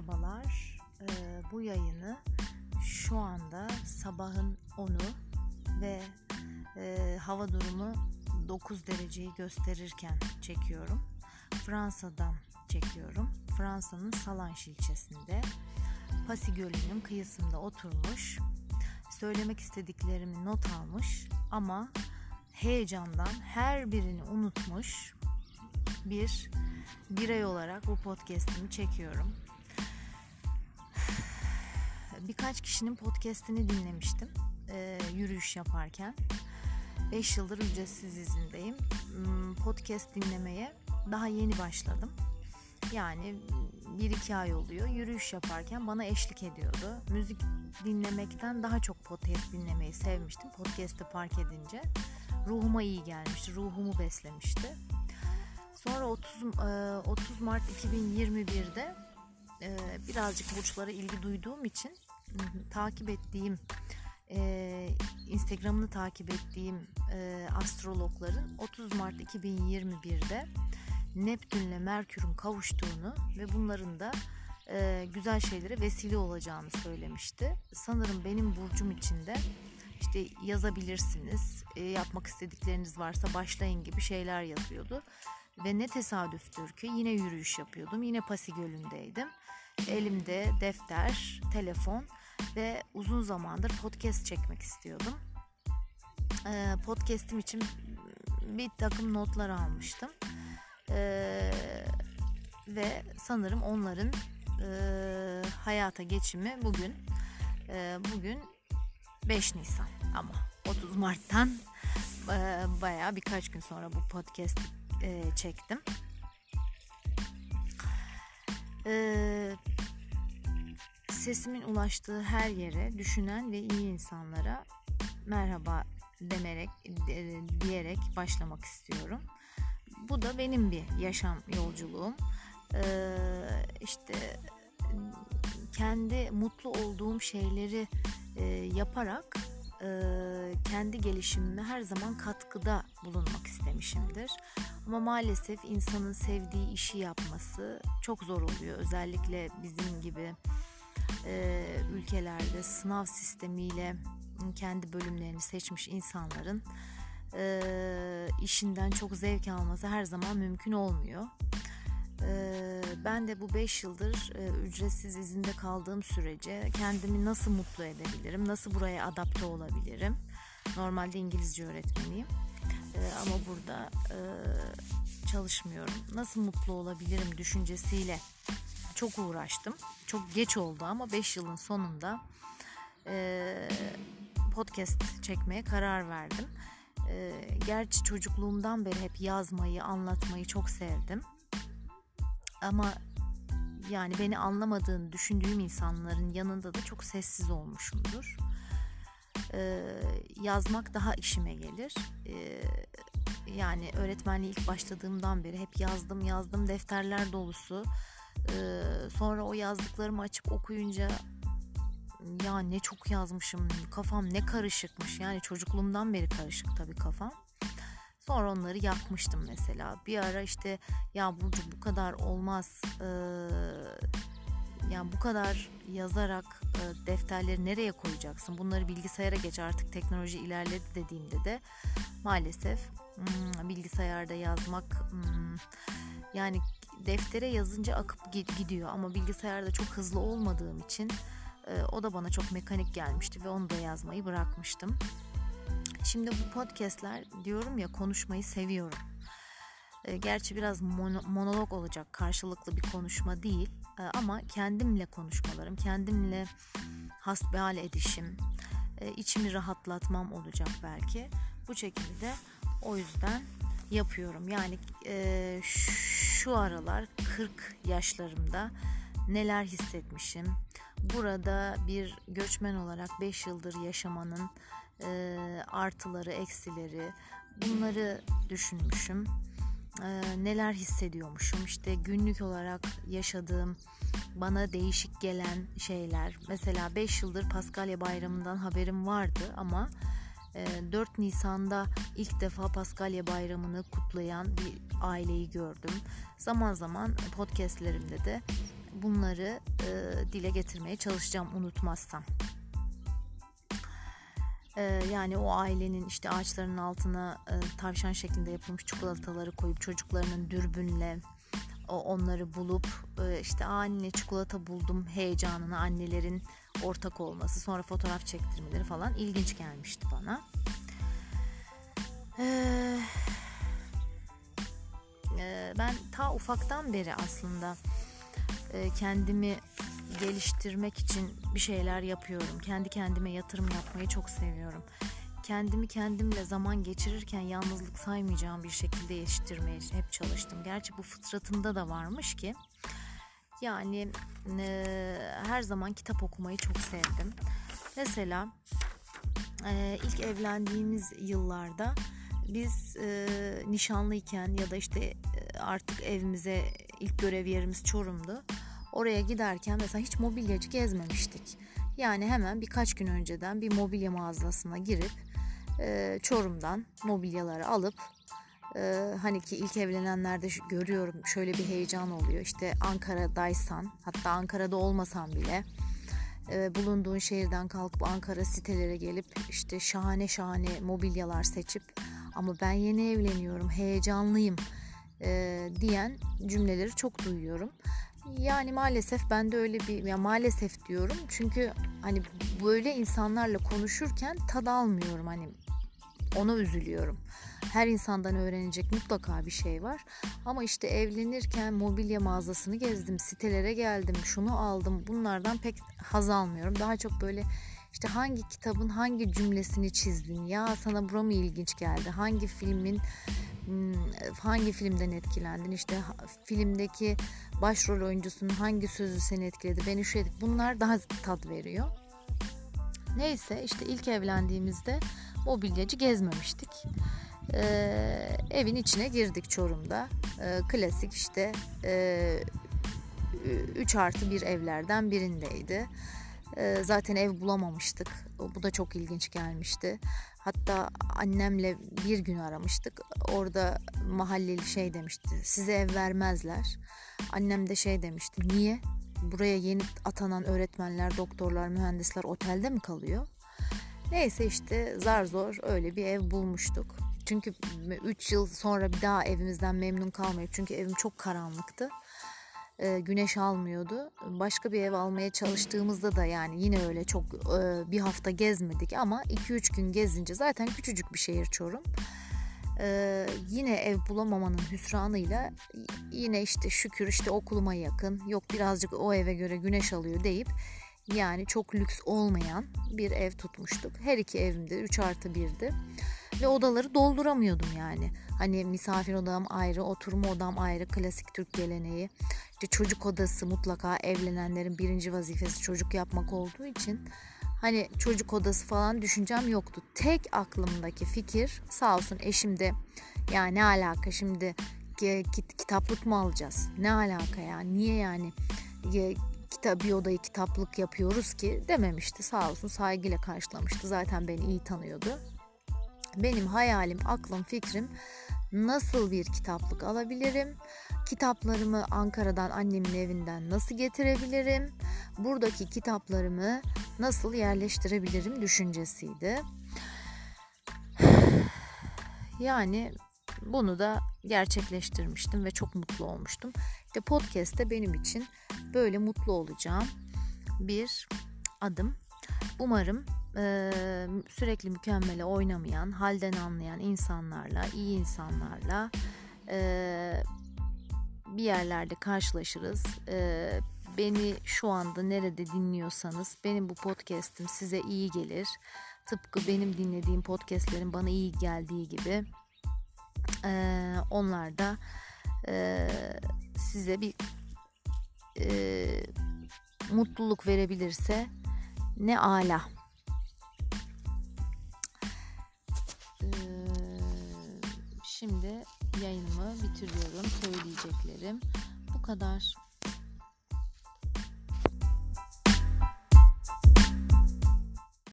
Merhabalar. Ee, bu yayını şu anda sabahın 10'u ve e, hava durumu 9 dereceyi gösterirken çekiyorum. Fransa'dan çekiyorum. Fransa'nın Salange ilçesinde Pasi Gölü'nün kıyısında oturmuş. Söylemek istediklerimi not almış ama heyecandan her birini unutmuş bir birey olarak bu podcast'imi çekiyorum. Birkaç kişinin podcast'ini dinlemiştim e, yürüyüş yaparken. 5 yıldır ücretsiz izindeyim. Hmm, podcast dinlemeye daha yeni başladım. Yani bir iki ay oluyor. Yürüyüş yaparken bana eşlik ediyordu. Müzik dinlemekten daha çok podcast dinlemeyi sevmiştim. Podcast'ı park edince ruhuma iyi gelmişti. Ruhumu beslemişti. Sonra 30 30 e, Mart 2021'de e, birazcık burçlara ilgi duyduğum için takip ettiğim e, Instagram'ını takip ettiğim astrologların 30 Mart 2021'de Neptünle Merkür'ün kavuştuğunu ve bunların da güzel şeylere vesile olacağını söylemişti. Sanırım benim burcum içinde işte yazabilirsiniz, yapmak istedikleriniz varsa başlayın gibi şeyler yazıyordu. Ve ne tesadüftür ki yine yürüyüş yapıyordum. Yine Pasi Gölü'ndeydim. Elimde defter, telefon ve uzun zamandır podcast çekmek istiyordum. Ee, podcast'im için bir takım notlar almıştım. Ee, ve sanırım onların e, hayata geçimi bugün e, bugün 5 Nisan ama 30 Mart'tan e, bayağı birkaç gün sonra bu podcast e, çektim. E, sesimin ulaştığı her yere düşünen ve iyi insanlara merhaba demerek de, diyerek başlamak istiyorum. Bu da benim bir yaşam yolculuğum. Ee, işte kendi mutlu olduğum şeyleri e, yaparak e, kendi gelişimime her zaman katkıda bulunmak istemişimdir. Ama maalesef insanın sevdiği işi yapması çok zor oluyor. Özellikle bizim gibi e, ülkelerde sınav sistemiyle kendi bölümlerini seçmiş insanların e, işinden çok zevk alması her zaman mümkün olmuyor. E, ben de bu 5 yıldır e, ücretsiz izinde kaldığım sürece kendimi nasıl mutlu edebilirim, nasıl buraya adapte olabilirim. Normalde İngilizce öğretmeniyim e, ama burada e, çalışmıyorum. Nasıl mutlu olabilirim düşüncesiyle çok uğraştım. Çok geç oldu ama 5 yılın sonunda e, podcast çekmeye karar verdim. E, gerçi çocukluğumdan beri hep yazmayı, anlatmayı çok sevdim. Ama yani beni anlamadığını düşündüğüm insanların yanında da çok sessiz olmuşumdur. Ee, yazmak daha işime gelir. Ee, yani öğretmenliğe ilk başladığımdan beri hep yazdım yazdım defterler dolusu. Ee, sonra o yazdıklarımı açıp okuyunca ya ne çok yazmışım kafam ne karışıkmış yani çocukluğumdan beri karışık tabii kafam. Sonra onları yakmıştım mesela. Bir ara işte ya Burcu bu kadar olmaz. Ee, yani bu kadar yazarak e, defterleri nereye koyacaksın? Bunları bilgisayara geç artık teknoloji ilerledi dediğimde de maalesef hmm, bilgisayarda yazmak hmm, yani deftere yazınca akıp gidiyor ama bilgisayarda çok hızlı olmadığım için e, o da bana çok mekanik gelmişti ve onu da yazmayı bırakmıştım. Şimdi bu podcastler diyorum ya konuşmayı seviyorum. E, gerçi biraz mono, monolog olacak karşılıklı bir konuşma değil e, ama kendimle konuşmalarım, kendimle hasbihal edişim, içimi rahatlatmam olacak belki. Bu şekilde o yüzden yapıyorum. Yani şu aralar 40 yaşlarımda neler hissetmişim. Burada bir göçmen olarak 5 yıldır yaşamanın e, artıları, eksileri bunları düşünmüşüm. E, neler hissediyormuşum işte günlük olarak yaşadığım bana değişik gelen şeyler. Mesela 5 yıldır Paskalya Bayramı'ndan haberim vardı ama 4 e, Nisan'da ilk defa Paskalya Bayramı'nı kutlayan bir aileyi gördüm. Zaman zaman podcastlerimde de bunları e, dile getirmeye çalışacağım unutmazsam. E, yani o ailenin işte ağaçların altına e, tavşan şeklinde yapılmış çikolataları koyup çocuklarının dürbünle onları bulup e, işte anne çikolata buldum heyecanına annelerin ortak olması sonra fotoğraf çektirmeleri falan ilginç gelmişti bana. Ee, e, ben ta ufaktan beri aslında e, kendimi geliştirmek için bir şeyler yapıyorum. Kendi kendime yatırım yapmayı çok seviyorum. Kendimi kendimle zaman geçirirken yalnızlık saymayacağım bir şekilde yetiştirmeye hep çalıştım. Gerçi bu fıtratımda da varmış ki. Yani e, her zaman kitap okumayı çok sevdim. Mesela e, ilk evlendiğimiz yıllarda biz e, nişanlıyken ya da işte e, artık evimize ilk görev yerimiz Çorum'du. Oraya giderken mesela hiç mobilyacı gezmemiştik. Yani hemen birkaç gün önceden bir mobilya mağazasına girip e, Çorum'dan mobilyaları alıp e, hani ki ilk evlenenlerde görüyorum şöyle bir heyecan oluyor. İşte Ankara'daysan hatta Ankara'da olmasan bile e, bulunduğun şehirden kalkıp Ankara sitelere gelip işte şahane şahane mobilyalar seçip ama ben yeni evleniyorum heyecanlıyım e, diyen cümleleri çok duyuyorum. Yani maalesef ben de öyle bir ya maalesef diyorum çünkü hani böyle insanlarla konuşurken tad almıyorum hani ona üzülüyorum. Her insandan öğrenecek mutlaka bir şey var. Ama işte evlenirken mobilya mağazasını gezdim, sitelere geldim, şunu aldım. Bunlardan pek haz almıyorum. Daha çok böyle işte hangi kitabın hangi cümlesini çizdin ya sana bura mı ilginç geldi? Hangi filmin hmm, hangi filmden etkilendin? İşte filmdeki başrol oyuncusunun hangi sözü seni etkiledi? Beni şu. Bunlar daha tat veriyor. Neyse işte ilk evlendiğimizde mobilyacı gezmemiştik. Ee, evin içine girdik Çorum'da. Ee, klasik işte e, 3 artı bir evlerden birindeydi. Ee, zaten ev bulamamıştık. Bu da çok ilginç gelmişti. Hatta annemle bir gün aramıştık. Orada mahalleli şey demişti. Size ev vermezler. Annem de şey demişti. Niye? Buraya yeni atanan öğretmenler, doktorlar, mühendisler otelde mi kalıyor? Neyse işte zar zor öyle bir ev bulmuştuk. Çünkü 3 yıl sonra bir daha evimizden memnun kalmayıp çünkü evim çok karanlıktı. Ee, güneş almıyordu. Başka bir ev almaya çalıştığımızda da yani yine öyle çok e, bir hafta gezmedik ama 2-3 gün gezince zaten küçücük bir şehir Çorum. Ee, yine ev bulamamanın hüsranıyla yine işte şükür işte okuluma yakın yok birazcık o eve göre güneş alıyor deyip yani çok lüks olmayan bir ev tutmuştuk. Her iki evimde 3 artı 1'di. Ve odaları dolduramıyordum yani. Hani misafir odam ayrı, oturma odam ayrı, klasik Türk geleneği. İşte çocuk odası mutlaka evlenenlerin birinci vazifesi çocuk yapmak olduğu için hani çocuk odası falan düşüncem yoktu. Tek aklımdaki fikir sağ olsun eşim de ya ne alaka şimdi kitaplık mı alacağız? Ne alaka ya? Niye yani kitap, bir odayı kitaplık yapıyoruz ki dememişti sağ olsun saygıyla karşılamıştı. Zaten beni iyi tanıyordu. Benim hayalim, aklım, fikrim nasıl bir kitaplık alabilirim? Kitaplarımı Ankara'dan annemin evinden nasıl getirebilirim? Buradaki kitaplarımı nasıl yerleştirebilirim düşüncesiydi. Yani bunu da gerçekleştirmiştim ve çok mutlu olmuştum. İşte podcast'te benim için böyle mutlu olacağım bir adım. Umarım e, sürekli mükemmele oynamayan, halden anlayan insanlarla, iyi insanlarla e, bir yerlerde karşılaşırız. E, beni şu anda nerede dinliyorsanız benim bu podcast'im size iyi gelir. Tıpkı benim dinlediğim podcast'lerin bana iyi geldiği gibi e, onlar da e, size bir e, mutluluk verebilirse ne ala. Şimdi yayınımı bitiriyorum. Söyleyeceklerim bu kadar.